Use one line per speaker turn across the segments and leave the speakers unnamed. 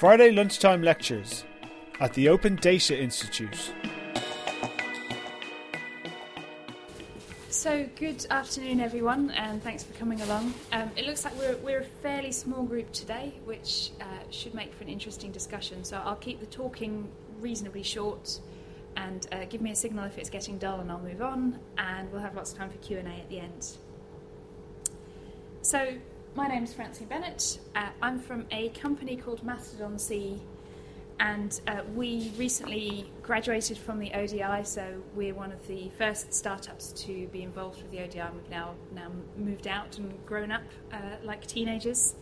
Friday lunchtime lectures at the Open Data Institute.
So, good afternoon, everyone, and thanks for coming along. Um, it looks like we're, we're a fairly small group today, which uh, should make for an interesting discussion. So, I'll keep the talking reasonably short and uh, give me a signal if it's getting dull, and I'll move on, and we'll have lots of time for Q&A at the end. So, my name's Francine Bennett. Uh, I'm from a company called Mastodon C, and uh, we recently graduated from the ODI, so we're one of the first startups to be involved with the ODI. We've now now moved out and grown up uh, like teenagers.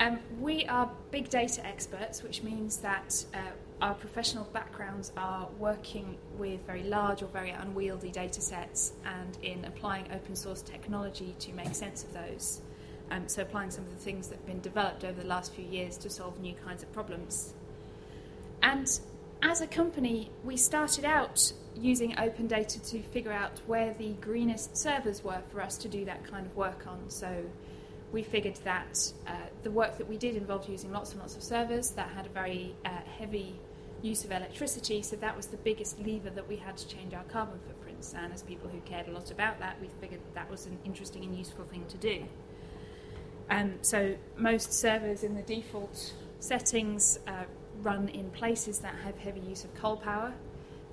Um, we are big data experts, which means that uh, our professional backgrounds are working with very large or very unwieldy data sets and in applying open source technology to make sense of those. Um, so, applying some of the things that have been developed over the last few years to solve new kinds of problems. And as a company, we started out using open data to figure out where the greenest servers were for us to do that kind of work on. So, we figured that uh, the work that we did involved using lots and lots of servers that had a very uh, heavy use of electricity, so that was the biggest lever that we had to change our carbon footprints. And as people who cared a lot about that, we figured that was an interesting and useful thing to do. Um, so most servers in the default settings uh, run in places that have heavy use of coal power.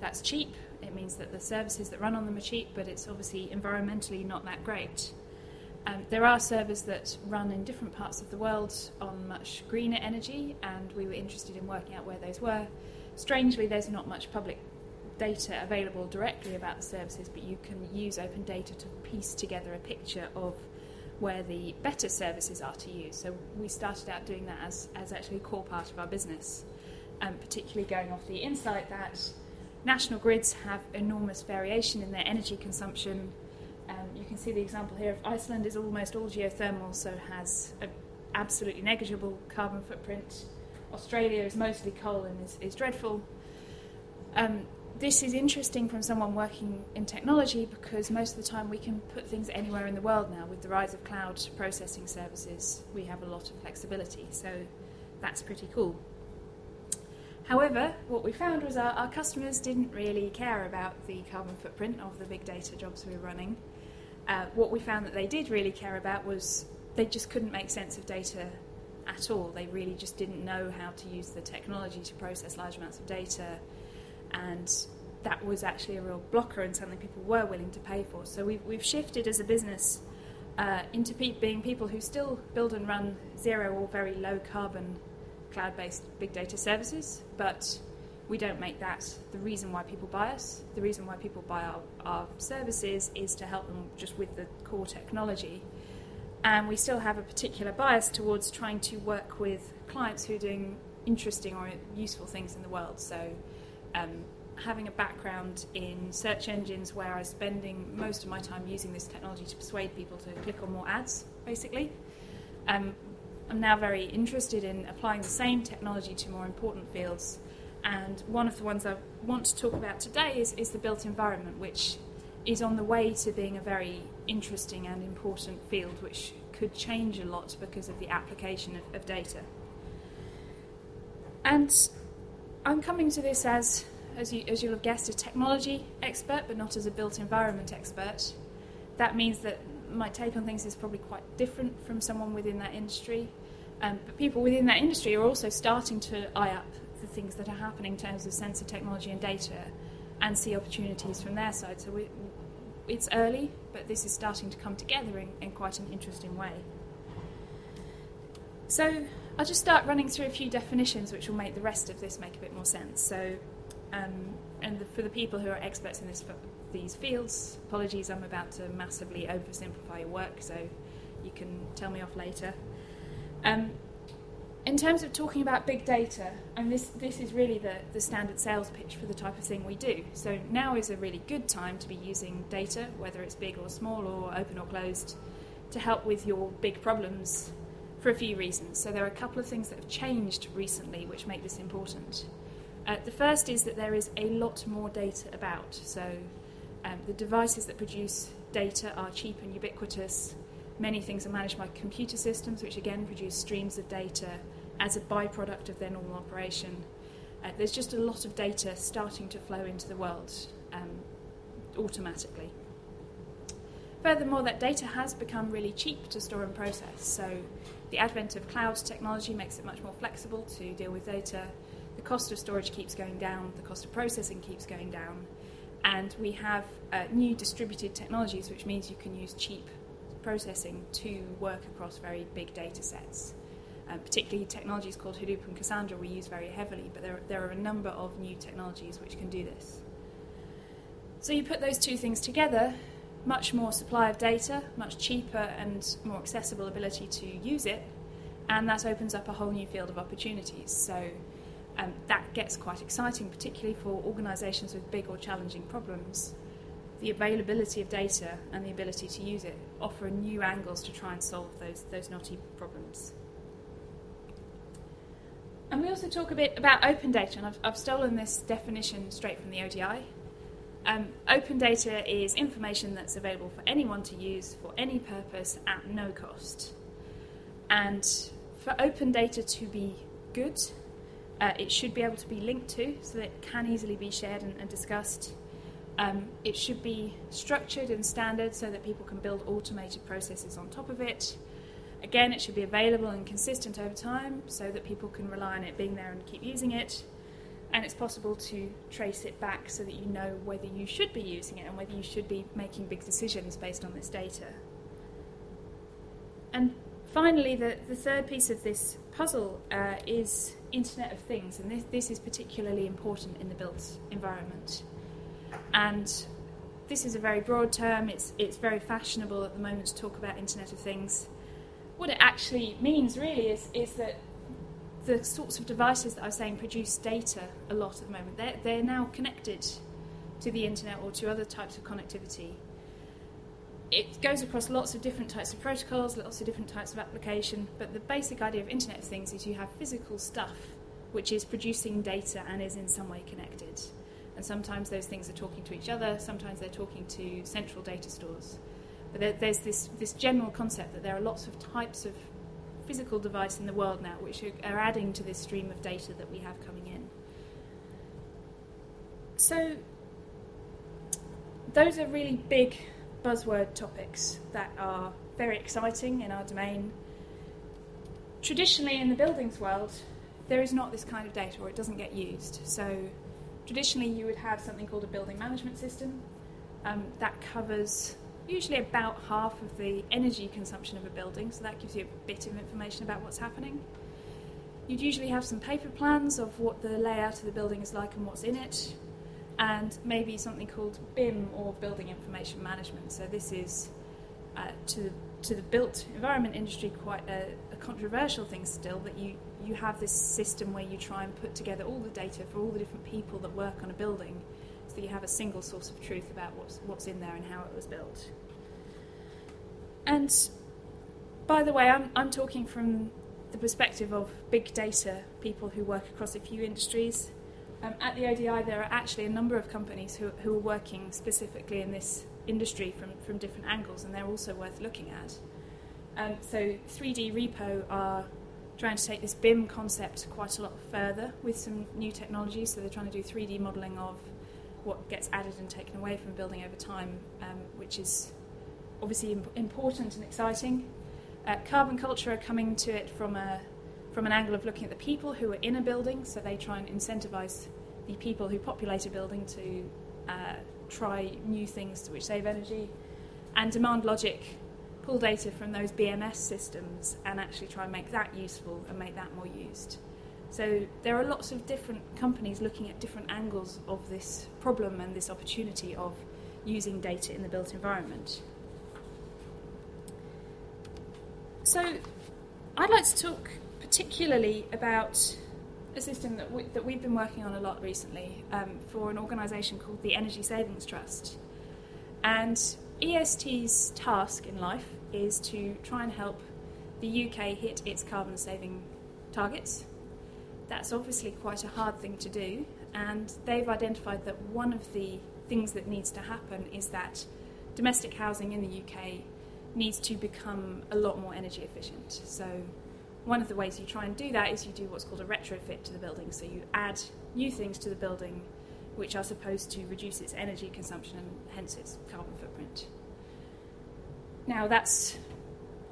That's cheap. It means that the services that run on them are cheap, but it's obviously environmentally not that great. Um, there are servers that run in different parts of the world on much greener energy, and we were interested in working out where those were. Strangely, there's not much public data available directly about the services, but you can use open data to piece together a picture of where the better services are to use. So we started out doing that as, as actually a core part of our business, um, particularly going off the insight that national grids have enormous variation in their energy consumption. Um, you can see the example here of Iceland is almost all geothermal, so has an absolutely negligible carbon footprint. Australia is mostly coal and is, is dreadful. Um, this is interesting from someone working in technology because most of the time we can put things anywhere in the world now. With the rise of cloud processing services, we have a lot of flexibility, so that's pretty cool. However, what we found was our, our customers didn't really care about the carbon footprint of the big data jobs we were running. Uh, what we found that they did really care about was they just couldn't make sense of data at all. They really just didn't know how to use the technology to process large amounts of data and that was actually a real blocker and something people were willing to pay for. So we've, we've shifted as a business uh, into pe- being people who still build and run zero or very low carbon cloud based big data services, but we don't make that the reason why people buy us. The reason why people buy our, our services is to help them just with the core technology. And we still have a particular bias towards trying to work with clients who are doing interesting or useful things in the world. So um, having a background in search engines where I was spending most of my time using this technology to persuade people to click on more ads, basically. Um, I'm now very interested in applying the same technology to more important fields. And one of the ones I want to talk about today is, is the built environment, which is on the way to being a very interesting and important field, which could change a lot because of the application of, of data. And I'm coming to this as, as, you, as you'll have guessed, a technology expert, but not as a built environment expert. That means that my take on things is probably quite different from someone within that industry. Um, but people within that industry are also starting to eye up the things that are happening in terms of sensor technology and data and see opportunities from their side. So we, it's early, but this is starting to come together in, in quite an interesting way. So I'll just start running through a few definitions which will make the rest of this make a bit more sense. So, um, and the, for the people who are experts in this, these fields, apologies, I'm about to massively oversimplify your work, so you can tell me off later. Um, in terms of talking about big data, and this, this is really the, the standard sales pitch for the type of thing we do. So now is a really good time to be using data, whether it's big or small or open or closed, to help with your big problems for a few reasons. So there are a couple of things that have changed recently which make this important. Uh, the first is that there is a lot more data about. So um, the devices that produce data are cheap and ubiquitous. Many things are managed by computer systems, which again produce streams of data, as a byproduct of their normal operation. Uh, there's just a lot of data starting to flow into the world um, automatically. Furthermore, that data has become really cheap to store and process. So, the advent of cloud technology makes it much more flexible to deal with data. The cost of storage keeps going down, the cost of processing keeps going down, and we have uh, new distributed technologies, which means you can use cheap processing to work across very big data sets. Um, particularly technologies called Hadoop and Cassandra we use very heavily, but there, there are a number of new technologies which can do this. So you put those two things together, much more supply of data, much cheaper and more accessible ability to use it, and that opens up a whole new field of opportunities. So um, that gets quite exciting, particularly for organisations with big or challenging problems. The availability of data and the ability to use it offer new angles to try and solve those, those knotty problems. And we also talk a bit about open data, and I've, I've stolen this definition straight from the ODI. Um, open data is information that's available for anyone to use for any purpose at no cost. And for open data to be good, uh, it should be able to be linked to so that it can easily be shared and, and discussed. Um, it should be structured and standard so that people can build automated processes on top of it. Again, it should be available and consistent over time so that people can rely on it being there and keep using it. And it's possible to trace it back so that you know whether you should be using it and whether you should be making big decisions based on this data. And finally, the, the third piece of this puzzle uh, is Internet of Things, and this, this is particularly important in the built environment. And this is a very broad term, it's, it's very fashionable at the moment to talk about Internet of Things. What it actually means, really, is, is that the sorts of devices that I was saying produce data a lot at the moment, they're, they're now connected to the internet or to other types of connectivity it goes across lots of different types of protocols, lots of different types of application, but the basic idea of Internet of Things is you have physical stuff which is producing data and is in some way connected. And sometimes those things are talking to each other, sometimes they're talking to central data stores. But there, there's this, this general concept that there are lots of types of physical device in the world now which are, adding to this stream of data that we have coming in. So, those are really big buzzword topics that are very exciting in our domain. Traditionally, in the buildings world, there is not this kind of data, or it doesn't get used. So, traditionally, you would have something called a building management system um, that covers usually about half of the energy consumption of a building, so that gives you a bit of information about what's happening. You'd usually have some paper plans of what the layout of the building is like and what's in it and maybe something called BIM or Building Information Management. So this is uh, to to the built environment industry quite a, a, controversial thing still that you you have this system where you try and put together all the data for all the different people that work on a building, that you have a single source of truth about what's what's in there and how it was built. And by the way, I'm I'm talking from the perspective of big data people who work across a few industries um, at the ODI, there are actually a number of companies who, who are working specifically in this industry from, from different angles, and they're also worth looking at. Um, so, 3D Repo are trying to take this BIM concept quite a lot further with some new technologies. So, they're trying to do 3D modelling of what gets added and taken away from building over time, um, which is obviously imp- important and exciting. Uh, Carbon Culture are coming to it from a from an angle of looking at the people who are in a building, so they try and incentivize the people who populate a building to uh, try new things to which save energy, and Demand Logic pull data from those BMS systems and actually try and make that useful and make that more used. So there are lots of different companies looking at different angles of this problem and this opportunity of using data in the built environment. So I'd like to talk particularly about a system that, we, that we've been working on a lot recently um, for an organisation called the Energy Savings Trust. And EST's task in life is to try and help the UK hit its carbon saving targets. That's obviously quite a hard thing to do, and they've identified that one of the things that needs to happen is that domestic housing in the UK needs to become a lot more energy efficient. So one of the ways you try and do that is you do what's called a retrofit to the building. So you add new things to the building which are supposed to reduce its energy consumption and hence its carbon footprint. Now, that's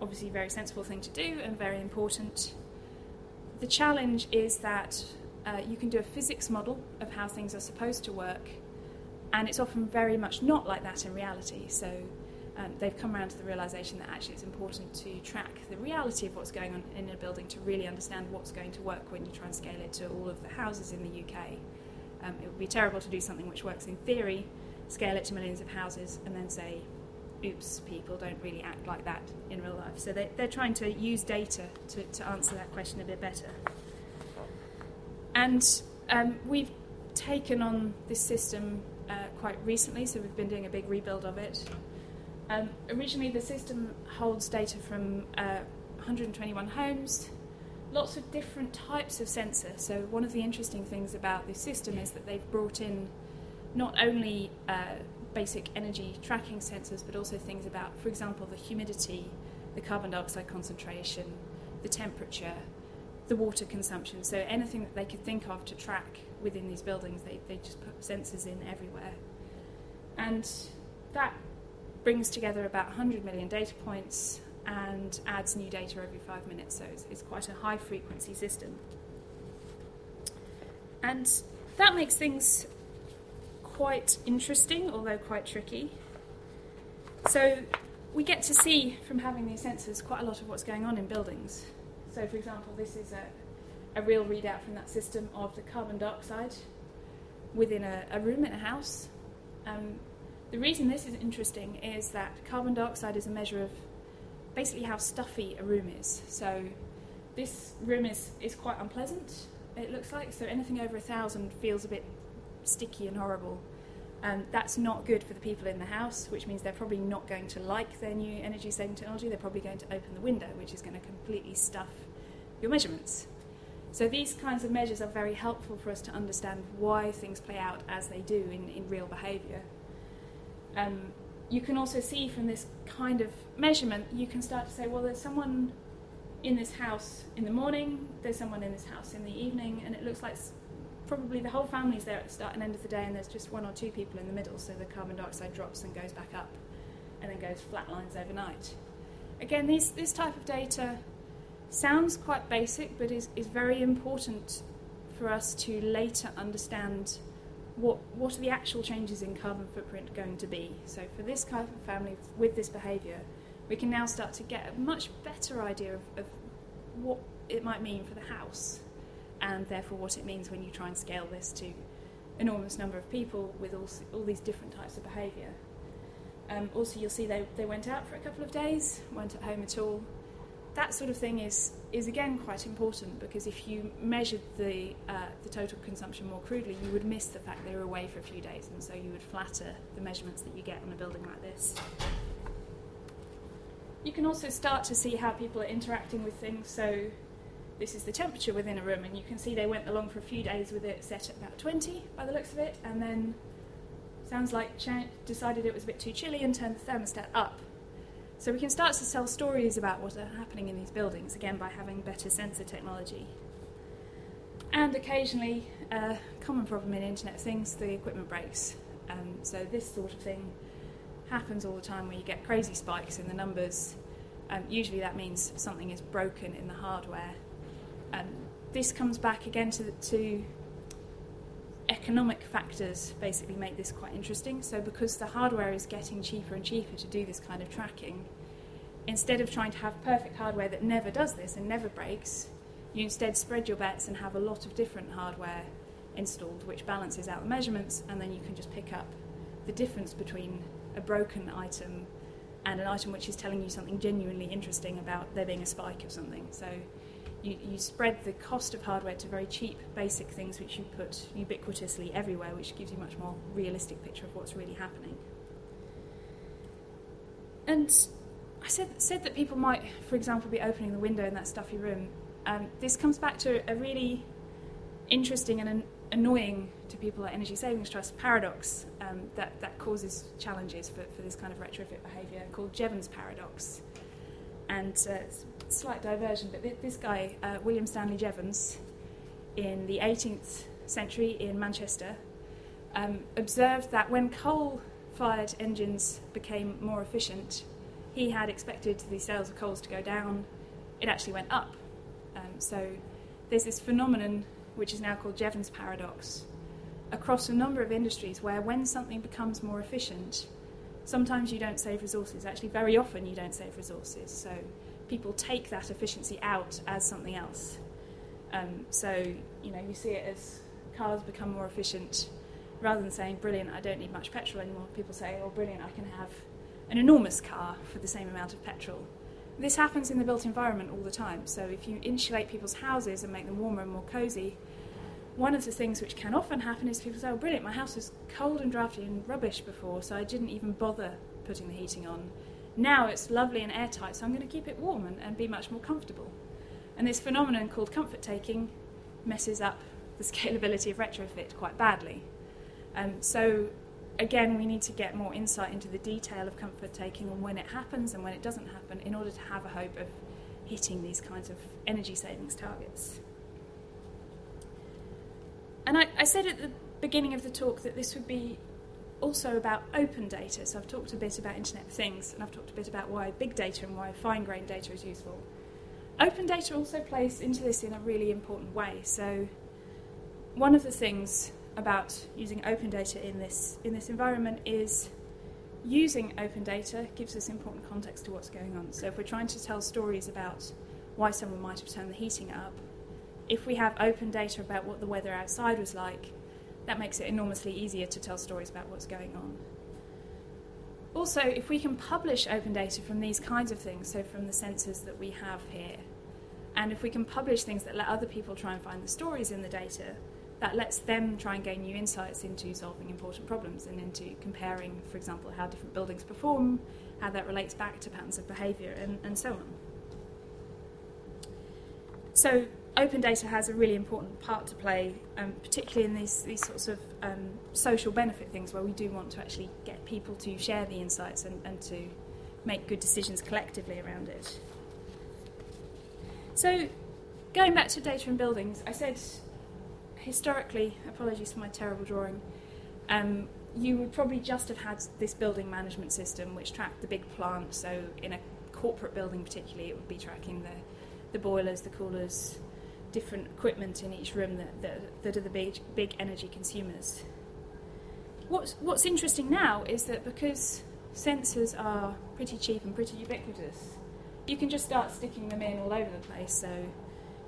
obviously a very sensible thing to do and very important. The challenge is that uh, you can do a physics model of how things are supposed to work, and it's often very much not like that in reality. So um, they've come around to the realization that actually it's important to track the reality of what's going on in a building to really understand what's going to work when you try and scale it to all of the houses in the UK. Um, it would be terrible to do something which works in theory, scale it to millions of houses, and then say, oops, people don't really act like that in real life. So they, they're trying to use data to, to answer that question a bit better. And um, we've taken on this system uh, quite recently, so we've been doing a big rebuild of it. Um, originally, the system holds data from uh, 121 homes, lots of different types of sensor. So, one of the interesting things about this system is that they've brought in not only uh, basic energy tracking sensors, but also things about, for example, the humidity, the carbon dioxide concentration, the temperature, the water consumption. So anything that they could think of to track within these buildings, they, they just put sensors in everywhere. And that brings together about 100 million data points and adds new data every five minutes. So it's, it's quite a high frequency system. And that makes things quite interesting, although quite tricky. So we get to see from having these sensors quite a lot of what's going on in buildings. So, for example, this is a, a real readout from that system of the carbon dioxide within a, a room in a house. Um, the reason this is interesting is that carbon dioxide is a measure of basically how stuffy a room is. So, this room is, is quite unpleasant, it looks like. So, anything over a thousand feels a bit sticky and horrible. Um, that's not good for the people in the house, which means they're probably not going to like their new energy saving technology. They're probably going to open the window, which is going to completely stuff your measurements. So these kinds of measures are very helpful for us to understand why things play out as they do in, in real behaviour. Um, you can also see from this kind of measurement, you can start to say, well, there's someone in this house in the morning, there's someone in this house in the evening, and it looks like probably the whole family's there at the start and end of the day, and there's just one or two people in the middle, so the carbon dioxide drops and goes back up, and then goes flat lines overnight. Again, these, this type of data sounds quite basic, but is, is very important for us to later understand what, what are the actual changes in carbon footprint going to be. So, for this type of family with this behaviour, we can now start to get a much better idea of, of what it might mean for the house and therefore what it means when you try and scale this to enormous number of people with all, all these different types of behaviour. Um, also, you'll see they, they went out for a couple of days, weren't at home at all. That sort of thing is, is again quite important because if you measured the, uh, the total consumption more crudely, you would miss the fact they were away for a few days, and so you would flatter the measurements that you get on a building like this. You can also start to see how people are interacting with things. So, this is the temperature within a room, and you can see they went along for a few days with it set at about 20 by the looks of it, and then sounds like decided it was a bit too chilly and turned the thermostat up. So we can start to tell stories about what are happening in these buildings, again by having better sensor technology. And occasionally, a uh, common problem in Internet of Things, the equipment breaks. Um, so this sort of thing happens all the time where you get crazy spikes in the numbers. Um, usually that means something is broken in the hardware um, this comes back again to, to economic factors basically make this quite interesting. So, because the hardware is getting cheaper and cheaper to do this kind of tracking, instead of trying to have perfect hardware that never does this and never breaks, you instead spread your bets and have a lot of different hardware installed, which balances out the measurements, and then you can just pick up the difference between a broken item and an item which is telling you something genuinely interesting about there being a spike of something. So you, you spread the cost of hardware to very cheap, basic things which you put ubiquitously everywhere, which gives you a much more realistic picture of what's really happening. And I said, said that people might, for example, be opening the window in that stuffy room. Um, this comes back to a really interesting and an annoying to people at Energy Savings Trust paradox um, that, that causes challenges for, for this kind of retrofit behaviour called Jevons paradox. And uh, slight diversion, but this guy, uh, William Stanley Jevons, in the 18th century in Manchester, um, observed that when coal fired engines became more efficient, he had expected the sales of coals to go down. It actually went up. Um, so there's this phenomenon which is now called Jevons paradox across a number of industries where when something becomes more efficient, sometimes you don't save resources. Actually, very often you don't save resources. So people take that efficiency out as something else. Um, so, you know, you see it as cars become more efficient. Rather than saying, brilliant, I don't need much petrol anymore, people say, oh, brilliant, I can have an enormous car for the same amount of petrol. This happens in the built environment all the time. So if you insulate people's houses and make them warmer and more cosy, one of the things which can often happen is people say, oh, brilliant, my house was cold and drafty and rubbish before, so I didn't even bother putting the heating on. Now it's lovely and airtight, so I'm going to keep it warm and, and be much more comfortable. And this phenomenon called comfort taking messes up the scalability of retrofit quite badly. Um, so, again, we need to get more insight into the detail of comfort taking and when it happens and when it doesn't happen in order to have a hope of hitting these kinds of energy savings targets. And I, I said at the beginning of the talk that this would be also about open data. So I've talked a bit about Internet of Things, and I've talked a bit about why big data and why fine grained data is useful. Open data also plays into this in a really important way. So one of the things about using open data in this in this environment is using open data gives us important context to what's going on. So if we're trying to tell stories about why someone might have turned the heating up, if we have open data about what the weather outside was like, that makes it enormously easier to tell stories about what's going on. Also, if we can publish open data from these kinds of things, so from the sensors that we have here, and if we can publish things that let other people try and find the stories in the data, that lets them try and gain new insights into solving important problems and into comparing, for example, how different buildings perform, how that relates back to patterns of behaviour, and, and so on. So, open data has a really important part to play, um, particularly in these, these sorts of um, social benefit things where we do want to actually get people to share the insights and, and to make good decisions collectively around it. So, going back to data and buildings, I said historically, apologies for my terrible drawing, um, you would probably just have had this building management system which tracked the big plant. So, in a corporate building, particularly, it would be tracking the, the boilers, the coolers, different equipment in each room that, that, that are the big, big energy consumers. What's, what's interesting now is that because sensors are pretty cheap and pretty ubiquitous, you can just start sticking them in all over the place. So,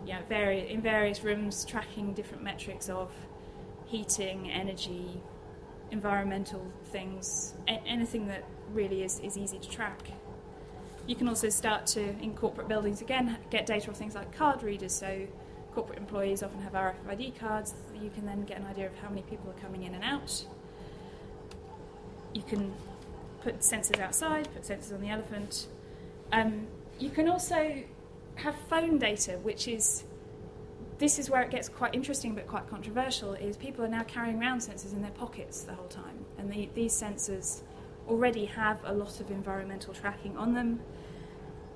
yeah, vari- in various rooms, tracking different metrics of heating, energy, environmental things, a- anything that really is, is easy to track. You can also start to, in corporate buildings again, get data of things like card readers. So, corporate employees often have RFID cards. You can then get an idea of how many people are coming in and out. You can put sensors outside, put sensors on the elephant. Um, you can also have phone data, which is this is where it gets quite interesting but quite controversial. Is people are now carrying around sensors in their pockets the whole time, and the, these sensors already have a lot of environmental tracking on them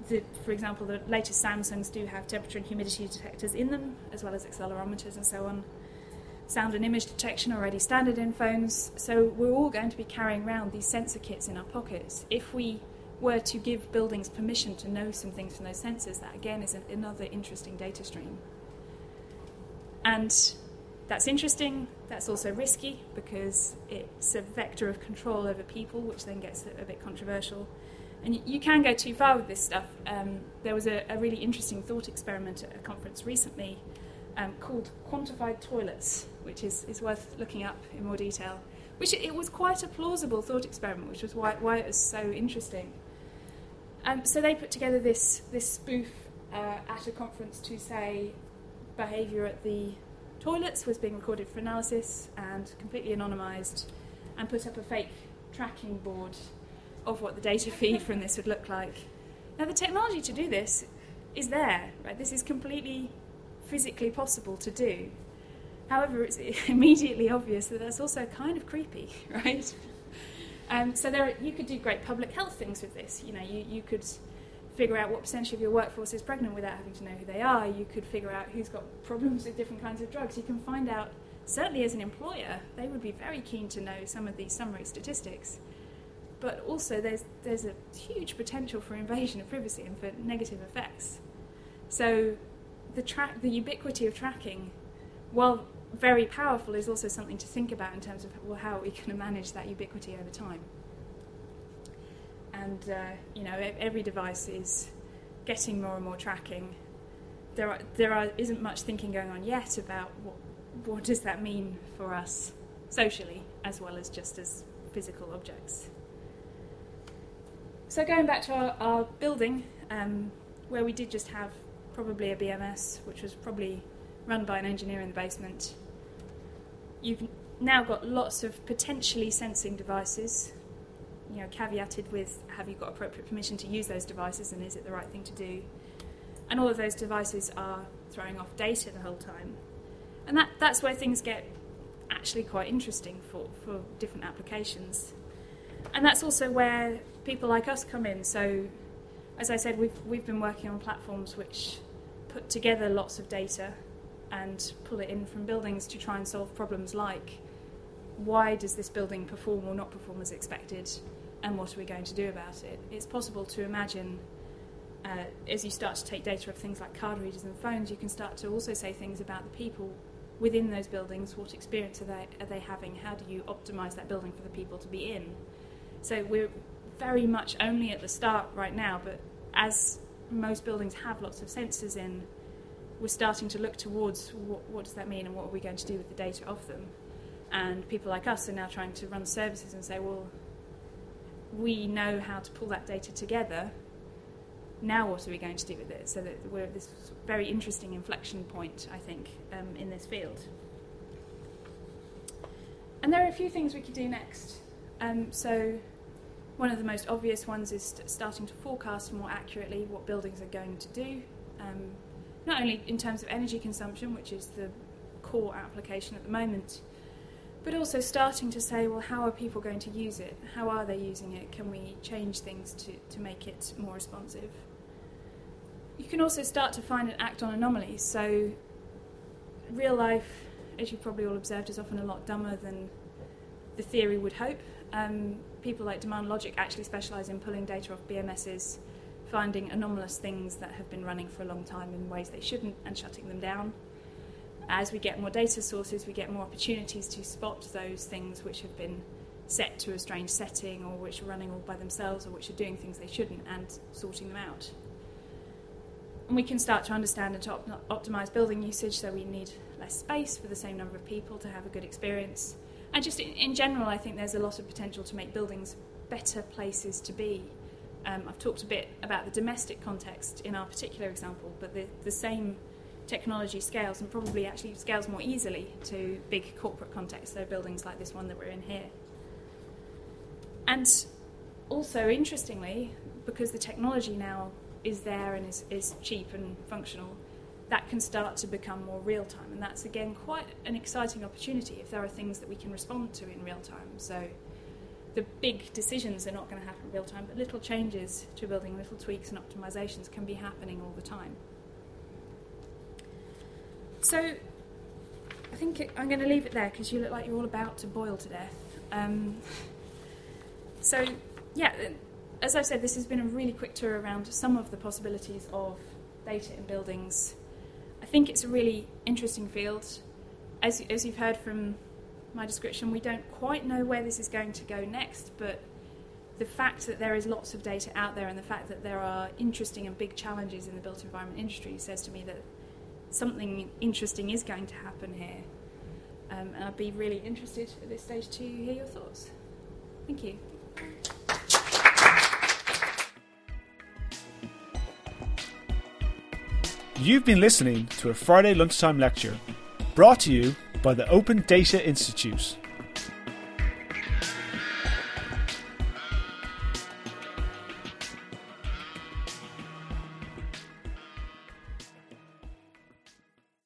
the, for example, the latest Samsungs do have temperature and humidity detectors in them, as well as accelerometers and so on. Sound and image detection already standard in phones, so we're all going to be carrying around these sensor kits in our pockets. If we were to give buildings permission to know some things from those sensors, that again is another interesting data stream. And that's interesting, that's also risky because it's a vector of control over people, which then gets a bit controversial. And you, can go too far with this stuff. Um, there was a, a, really interesting thought experiment at a conference recently um, called Quantified Toilets, which is, is worth looking up in more detail. Which it, was quite a plausible thought experiment, which was why, why it was so interesting. Um, so they put together this, this spoof uh, at a conference to say behaviour at the toilets was being recorded for analysis and completely anonymised, and put up a fake tracking board of what the data feed from this would look like. Now, the technology to do this is there, right? This is completely physically possible to do. However, it's immediately obvious that that's also kind of creepy, right? Um, so there, you could do great public health things with this. You know, you, you could figure out what percentage of your workforce is pregnant without having to know who they are. You could figure out who's got problems with different kinds of drugs. You can find out, certainly as an employer, they would be very keen to know some of these summary statistics. But also, there's, there's a huge potential for invasion of privacy and for negative effects. So, the, tra- the ubiquity of tracking, while very powerful, is also something to think about in terms of well, how we can manage that ubiquity over time and uh, you know every device is getting more and more tracking. There are, there are, isn't much thinking going on yet about what what does that mean for us socially as well as just as physical objects. So going back to our, our building, um, where we did just have probably a BMS, which was probably run by an engineer in the basement. You've now got lots of potentially sensing devices you know, caveated with have you got appropriate permission to use those devices and is it the right thing to do? And all of those devices are throwing off data the whole time. And that, that's where things get actually quite interesting for, for different applications. And that's also where people like us come in. So, as I said, we've, we've been working on platforms which put together lots of data and pull it in from buildings to try and solve problems like why does this building perform or not perform as expected? and what are we going to do about it? It's possible to imagine uh, as you start to take data of things like card readers and phones, you can start to also say things about the people within those buildings. What experience are they, are they having? How do you optimize that building for the people to be in? So we're very much only at the start right now, but as most buildings have lots of sensors in, we're starting to look towards what, what does that mean and what are we going to do with the data of them. And people like us are now trying to run services and say, well, we know how to pull that data together. Now, what are we going to do with it? So that we're at this very interesting inflection point, I think, um, in this field. And there are a few things we could do next. Um, so, one of the most obvious ones is st- starting to forecast more accurately what buildings are going to do, um, not only in terms of energy consumption, which is the core application at the moment, but also starting to say, well, how are people going to use it? How are they using it? Can we change things to, to make it more responsive? You can also start to find and act on anomalies. So, real life, as you've probably all observed, is often a lot dumber than the theory would hope. Um, people like Demand Logic actually specialise in pulling data off BMSs, finding anomalous things that have been running for a long time in ways they shouldn't, and shutting them down as we get more data sources, we get more opportunities to spot those things which have been set to a strange setting or which are running all by themselves or which are doing things they shouldn't and sorting them out. And we can start to understand and to op- optimize building usage so we need less space for the same number of people to have a good experience. And just in, in general, I think there's a lot of potential to make buildings better places to be. Um, I've talked a bit about the domestic context in our particular example, but the, the same technology scales and probably actually scales more easily to big corporate contexts, so buildings like this one that we're in here. And also, interestingly, because the technology now is there and is, is cheap and functional, that can start to become more real time. And that's again quite an exciting opportunity if there are things that we can respond to in real time. So the big decisions are not going to happen real time, but little changes to building, little tweaks and optimizations can be happening all the time. So I think it, I'm going to leave it there because you look like you're all about to boil to death. Um, so, yeah, as I've said, this has been a really quick tour around some of the possibilities of data in buildings. I think it's a really interesting field. As, as you've heard from my description, we don't quite know where this is going to go next, but the fact that there is lots of data out there and the fact that there are interesting and big challenges in the built environment industry says to me that something interesting is going to happen here. Um, and I'd be really interested at this stage to hear your thoughts. Thank you.
You've been listening to a Friday lunchtime lecture brought to you by the Open Data Institute.